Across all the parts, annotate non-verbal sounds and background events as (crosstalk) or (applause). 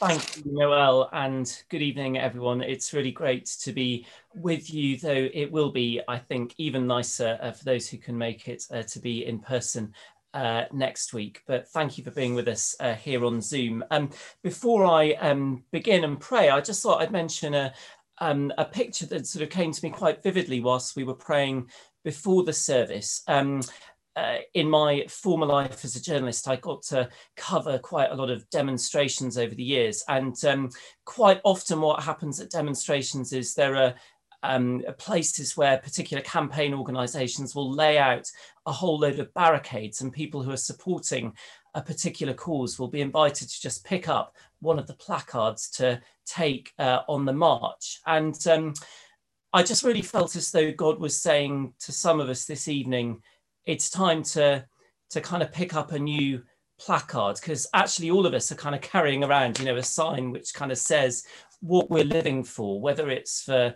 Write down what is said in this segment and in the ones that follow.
Thank you, Noel, and good evening, everyone. It's really great to be with you, though it will be, I think, even nicer uh, for those who can make it uh, to be in person uh, next week. But thank you for being with us uh, here on Zoom. Um, before I um, begin and pray, I just thought I'd mention a, um, a picture that sort of came to me quite vividly whilst we were praying before the service. Um, uh, in my former life as a journalist, I got to cover quite a lot of demonstrations over the years. And um, quite often, what happens at demonstrations is there are um, places where particular campaign organizations will lay out a whole load of barricades, and people who are supporting a particular cause will be invited to just pick up one of the placards to take uh, on the march. And um, I just really felt as though God was saying to some of us this evening, it's time to to kind of pick up a new placard because actually all of us are kind of carrying around you know a sign which kind of says what we're living for whether it's for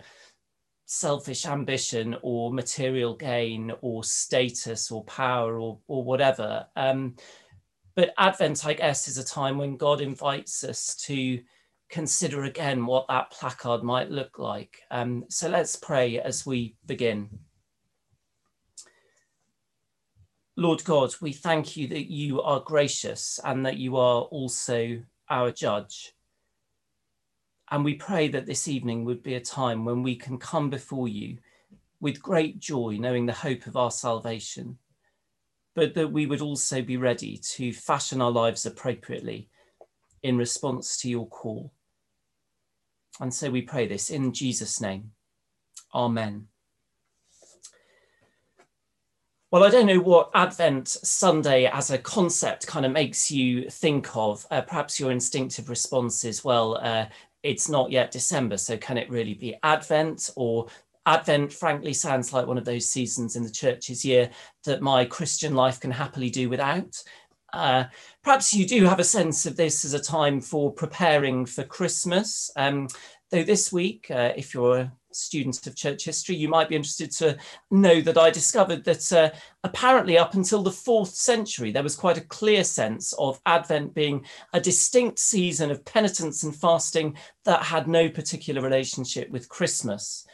selfish ambition or material gain or status or power or, or whatever. Um, but advent i guess is a time when god invites us to consider again what that placard might look like. Um, so let's pray as we begin Lord God, we thank you that you are gracious and that you are also our judge. And we pray that this evening would be a time when we can come before you with great joy, knowing the hope of our salvation, but that we would also be ready to fashion our lives appropriately in response to your call. And so we pray this in Jesus' name. Amen. Well, I don't know what Advent Sunday as a concept kind of makes you think of. Uh, perhaps your instinctive response is, well, uh, it's not yet December, so can it really be Advent? Or Advent, frankly, sounds like one of those seasons in the church's year that my Christian life can happily do without. Uh, perhaps you do have a sense of this as a time for preparing for Christmas. Um, though this week, uh, if you're students of church history, you might be interested to know that I discovered that uh, apparently up until the fourth century, there was quite a clear sense of Advent being a distinct season of penitence and fasting that had no particular relationship with Christmas.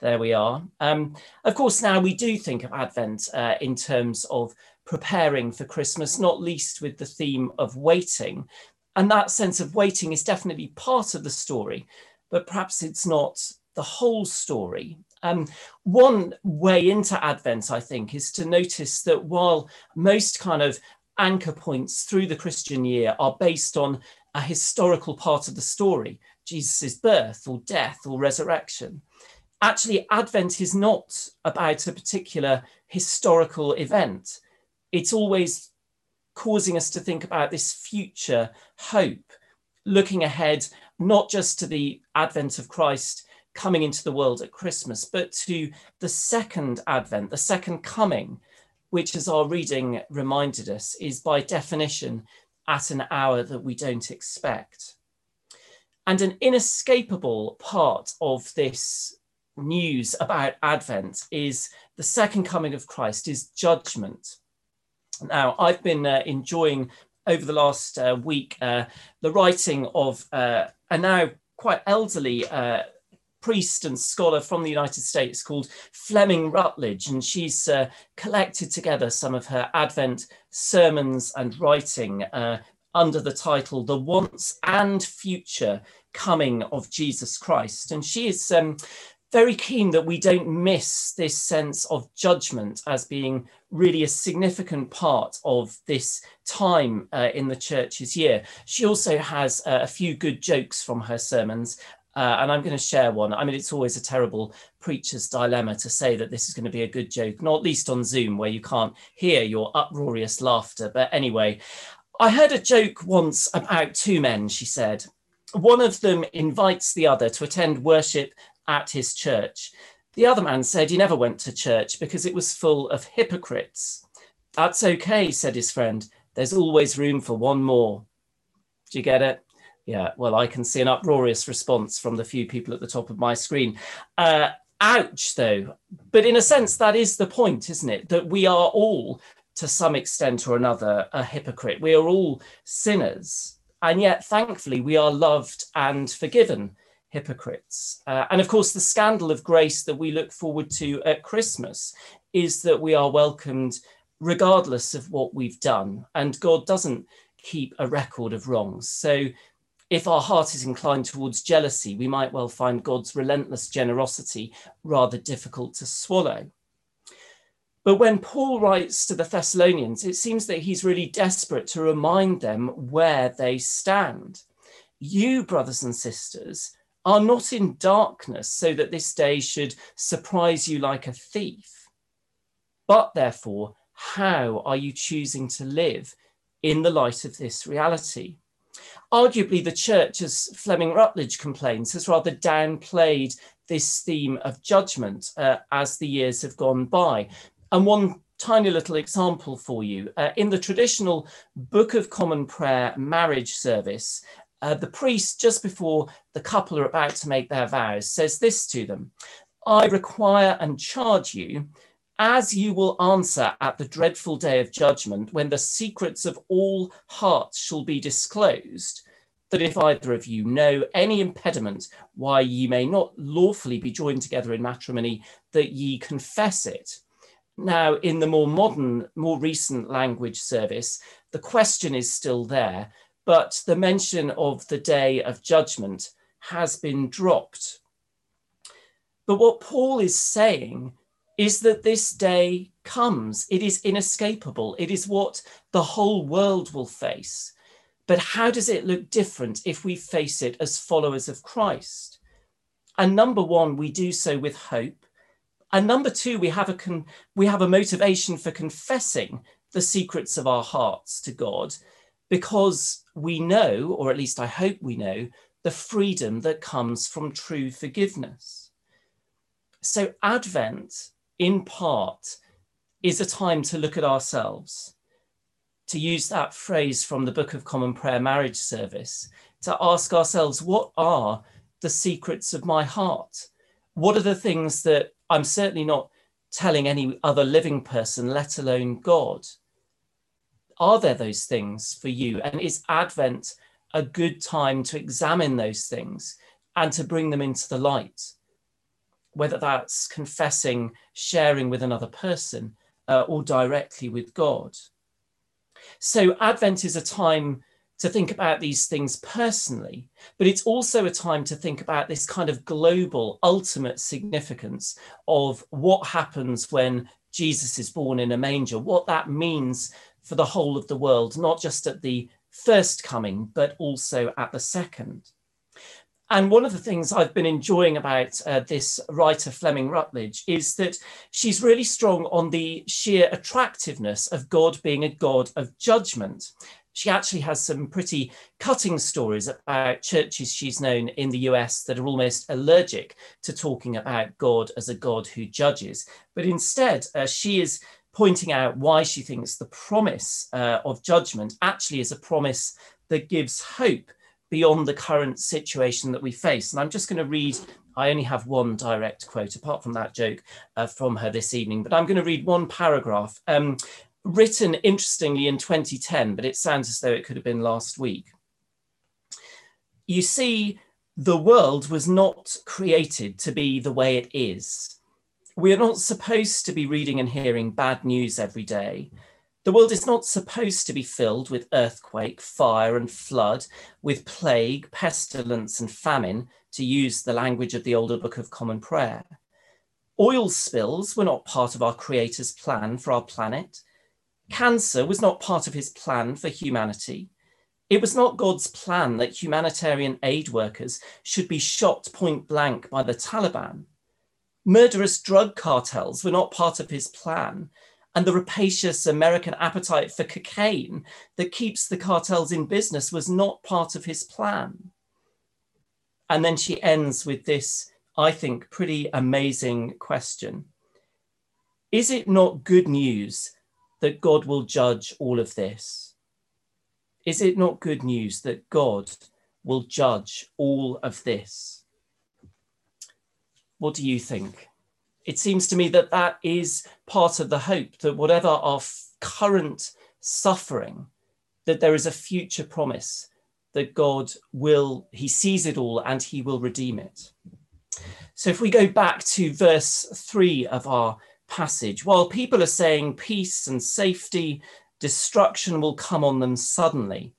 There we are. Um, of course, now we do think of Advent uh, in terms of preparing for Christmas, not least with the theme of waiting. And that sense of waiting is definitely part of the story, but perhaps it's not the whole story. Um, one way into Advent, I think, is to notice that while most kind of anchor points through the Christian year are based on a historical part of the story, Jesus' birth or death or resurrection, actually, Advent is not about a particular historical event. It's always causing us to think about this future hope, looking ahead not just to the advent of Christ coming into the world at Christmas, but to the second advent, the second coming, which, as our reading reminded us, is by definition at an hour that we don't expect. And an inescapable part of this news about Advent is the second coming of Christ, is judgment. Now, I've been uh, enjoying over the last uh, week uh, the writing of uh, a now quite elderly uh, priest and scholar from the United States called Fleming Rutledge, and she's uh, collected together some of her Advent sermons and writing uh, under the title The Once and Future Coming of Jesus Christ. And she is um, very keen that we don't miss this sense of judgment as being really a significant part of this time uh, in the church's year. She also has uh, a few good jokes from her sermons, uh, and I'm going to share one. I mean, it's always a terrible preacher's dilemma to say that this is going to be a good joke, not least on Zoom where you can't hear your uproarious laughter. But anyway, I heard a joke once about two men, she said. One of them invites the other to attend worship at his church. The other man said he never went to church because it was full of hypocrites. That's okay, said his friend. There's always room for one more. Do you get it? Yeah, well, I can see an uproarious response from the few people at the top of my screen. Uh, ouch, though. But in a sense, that is the point, isn't it? That we are all, to some extent or another, a hypocrite. We are all sinners. And yet, thankfully, we are loved and forgiven hypocrites. Uh, and of course, the scandal of grace that we look forward to at Christmas is that we are welcomed regardless of what we've done. And God doesn't keep a record of wrongs. So if our heart is inclined towards jealousy, we might well find God's relentless generosity rather difficult to swallow. But when Paul writes to the Thessalonians, it seems that he's really desperate to remind them where they stand. You, brothers and sisters, are not in darkness so that this day should surprise you like a thief. But therefore, how are you choosing to live in the light of this reality? Arguably, the church, as Fleming Rutledge complains, has rather downplayed this theme of judgment uh, as the years have gone by. And one tiny little example for you. Uh, in the traditional Book of Common Prayer marriage service, uh, the priest, just before the couple are about to make their vows, says this to them I require and charge you, as you will answer at the dreadful day of judgment, when the secrets of all hearts shall be disclosed, that if either of you know any impediment why ye may not lawfully be joined together in matrimony, that ye confess it. Now, in the more modern, more recent language service, the question is still there, but the mention of the day of judgment has been dropped. But what Paul is saying is that this day comes. It is inescapable. It is what the whole world will face. But how does it look different if we face it as followers of Christ? And number one, we do so with hope. And number two, we have a con- we have a motivation for confessing the secrets of our hearts to God because we know, or at least I hope we know, the freedom that comes from true forgiveness. So, Advent, in part, is a time to look at ourselves, to use that phrase from the Book of Common Prayer marriage service, to ask ourselves, what are the secrets of my heart? What are the things that I'm certainly not telling any other living person, let alone God? are there those things for you? And is Advent a good time to examine those things and to bring them into the light? Whether that's confessing, sharing with another person, uh, or directly with God. So, Advent is a time to think about these things personally, but it's also a time to think about this kind of global, ultimate significance of what happens when Jesus is born in a manger, what that means for the whole of the world, not just at the first coming, but also at the second. And one of the things I've been enjoying about uh, this writer, Fleming Rutledge, is that she's really strong on the sheer attractiveness of God being a God of judgment. She actually has some pretty cutting stories about churches she's known in the US that are almost allergic to talking about God as a God who judges. But instead, uh, she is pointing out why she thinks the promise uh, of judgment actually is a promise that gives hope beyond the current situation that we face. And I'm just going to read, I only have one direct quote apart from that joke uh, from her this evening, but I'm going to read one paragraph um, written interestingly in 2010, but it sounds as though it could have been last week. You see, the world was not created to be the way it is we are not supposed to be reading and hearing bad news every day. The world is not supposed to be filled with earthquake, fire, and flood, with plague, pestilence, and famine, to use the language of the older Book of Common Prayer. Oil spills were not part of our Creator's plan for our planet. Cancer was not part of his plan for humanity. It was not God's plan that humanitarian aid workers should be shot point blank by the Taliban. Murderous drug cartels were not part of his plan, and the rapacious American appetite for cocaine that keeps the cartels in business was not part of his plan. And then she ends with this, I think, pretty amazing question Is it not good news that God will judge all of this? Is it not good news that God will judge all of this? What do you think? It seems to me that that is part of the hope that whatever our current suffering, that there is a future promise that God will, he sees it all and he will redeem it. So if we go back to verse three of our passage, while people are saying peace and safety, destruction will come on them suddenly,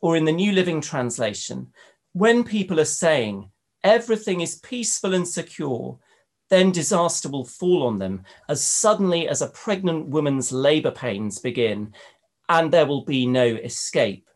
or in the New Living Translation, when people are saying everything is peaceful and secure, then disaster will fall on them as suddenly as a pregnant woman's labor pains begin, and there will be no escape.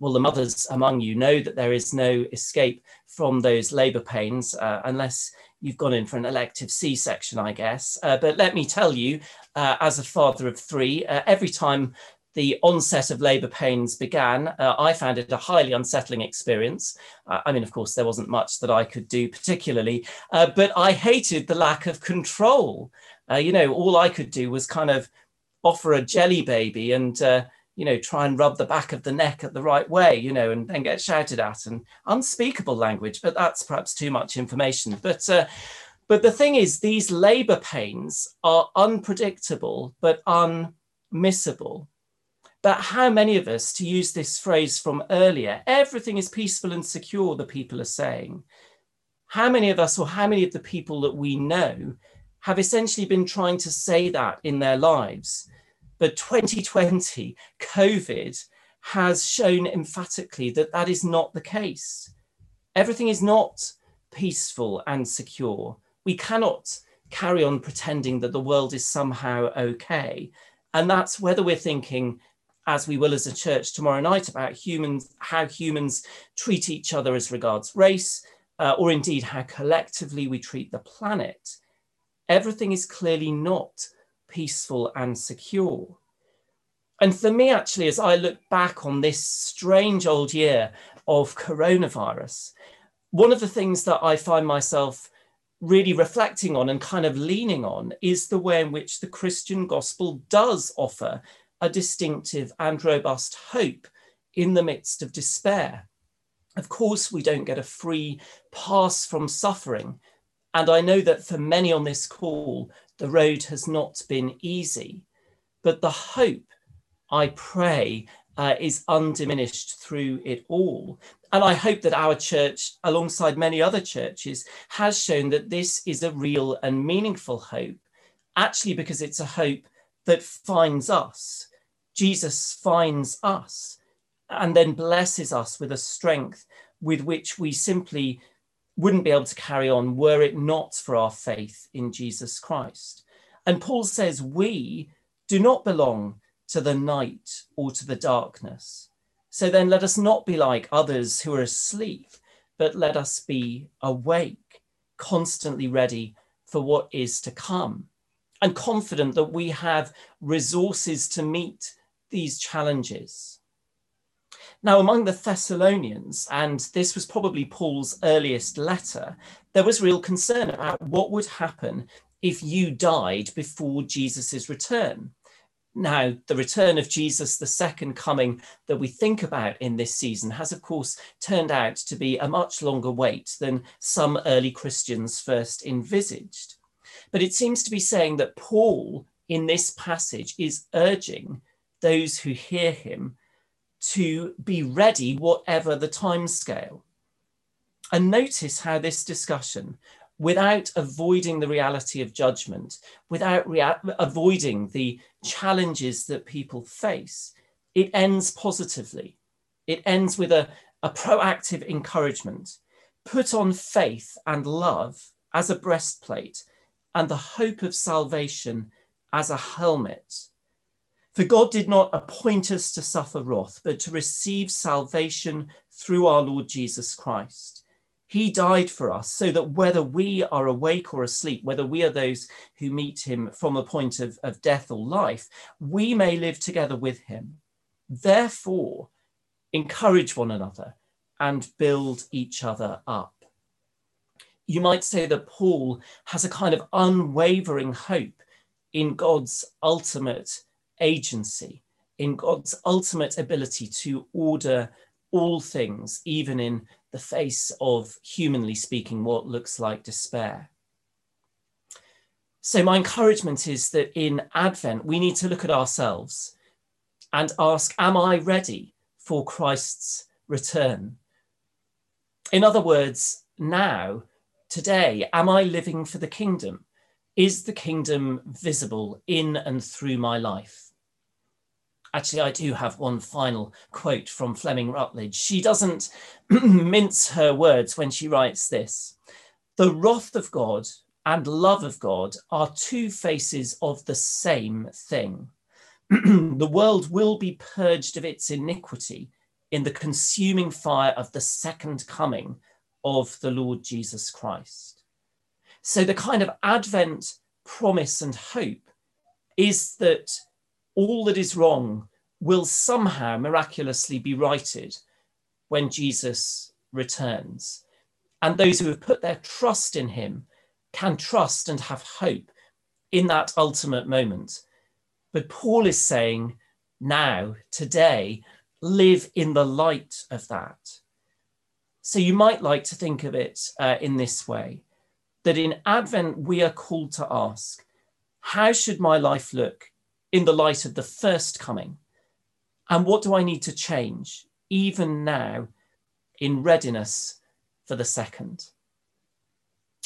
Well, the mothers among you know that there is no escape from those labor pains uh, unless you've gone in for an elective C section, I guess. Uh, but let me tell you, uh, as a father of three, uh, every time the onset of labour pains began, uh, I found it a highly unsettling experience. Uh, I mean, of course, there wasn't much that I could do particularly, uh, but I hated the lack of control. Uh, you know, all I could do was kind of offer a jelly baby and, uh, you know, try and rub the back of the neck at the right way, you know, and then get shouted at and unspeakable language. But that's perhaps too much information. But uh, but the thing is, these labour pains are unpredictable but unmissable. But how many of us, to use this phrase from earlier, everything is peaceful and secure, the people are saying. How many of us, or how many of the people that we know, have essentially been trying to say that in their lives? But 2020, COVID, has shown emphatically that that is not the case. Everything is not peaceful and secure. We cannot carry on pretending that the world is somehow okay. And that's whether we're thinking as we will as a church tomorrow night about humans, how humans treat each other as regards race, uh, or indeed how collectively we treat the planet, everything is clearly not peaceful and secure. And for me, actually, as I look back on this strange old year of coronavirus, one of the things that I find myself really reflecting on and kind of leaning on is the way in which the Christian gospel does offer a distinctive and robust hope in the midst of despair. Of course, we don't get a free pass from suffering. And I know that for many on this call, the road has not been easy. But the hope, I pray, uh, is undiminished through it all. And I hope that our church, alongside many other churches, has shown that this is a real and meaningful hope, actually, because it's a hope that finds us. Jesus finds us and then blesses us with a strength with which we simply wouldn't be able to carry on were it not for our faith in Jesus Christ. And Paul says, We do not belong to the night or to the darkness. So then let us not be like others who are asleep, but let us be awake, constantly ready for what is to come and confident that we have resources to meet these challenges. Now, among the Thessalonians, and this was probably Paul's earliest letter, there was real concern about what would happen if you died before Jesus' return. Now, the return of Jesus, the second coming that we think about in this season, has of course turned out to be a much longer wait than some early Christians first envisaged. But it seems to be saying that Paul, in this passage, is urging those who hear him to be ready, whatever the time scale. And notice how this discussion, without avoiding the reality of judgment, without rea- avoiding the challenges that people face, it ends positively. It ends with a, a proactive encouragement. Put on faith and love as a breastplate and the hope of salvation as a helmet. For God did not appoint us to suffer wrath, but to receive salvation through our Lord Jesus Christ. He died for us so that whether we are awake or asleep, whether we are those who meet him from a point of, of death or life, we may live together with him. Therefore, encourage one another and build each other up. You might say that Paul has a kind of unwavering hope in God's ultimate agency, in God's ultimate ability to order all things, even in the face of, humanly speaking, what looks like despair. So, my encouragement is that in Advent, we need to look at ourselves and ask Am I ready for Christ's return. In other words, now, today, am I living for the kingdom? Is the kingdom visible in and through my life? Actually, I do have one final quote from Fleming Rutledge. She doesn't (clears throat) mince her words when she writes this The wrath of God and love of God are two faces of the same thing. (clears throat) the world will be purged of its iniquity in the consuming fire of the second coming of the Lord Jesus Christ. So, the kind of Advent promise and hope is that all that is wrong will somehow miraculously be righted when Jesus returns. And those who have put their trust in him can trust and have hope in that ultimate moment. But Paul is saying, now, today, live in the light of that. So you might like to think of it uh, in this way that in Advent, we are called to ask, how should my life look in the light of the first coming? And what do I need to change, even now, in readiness for the second?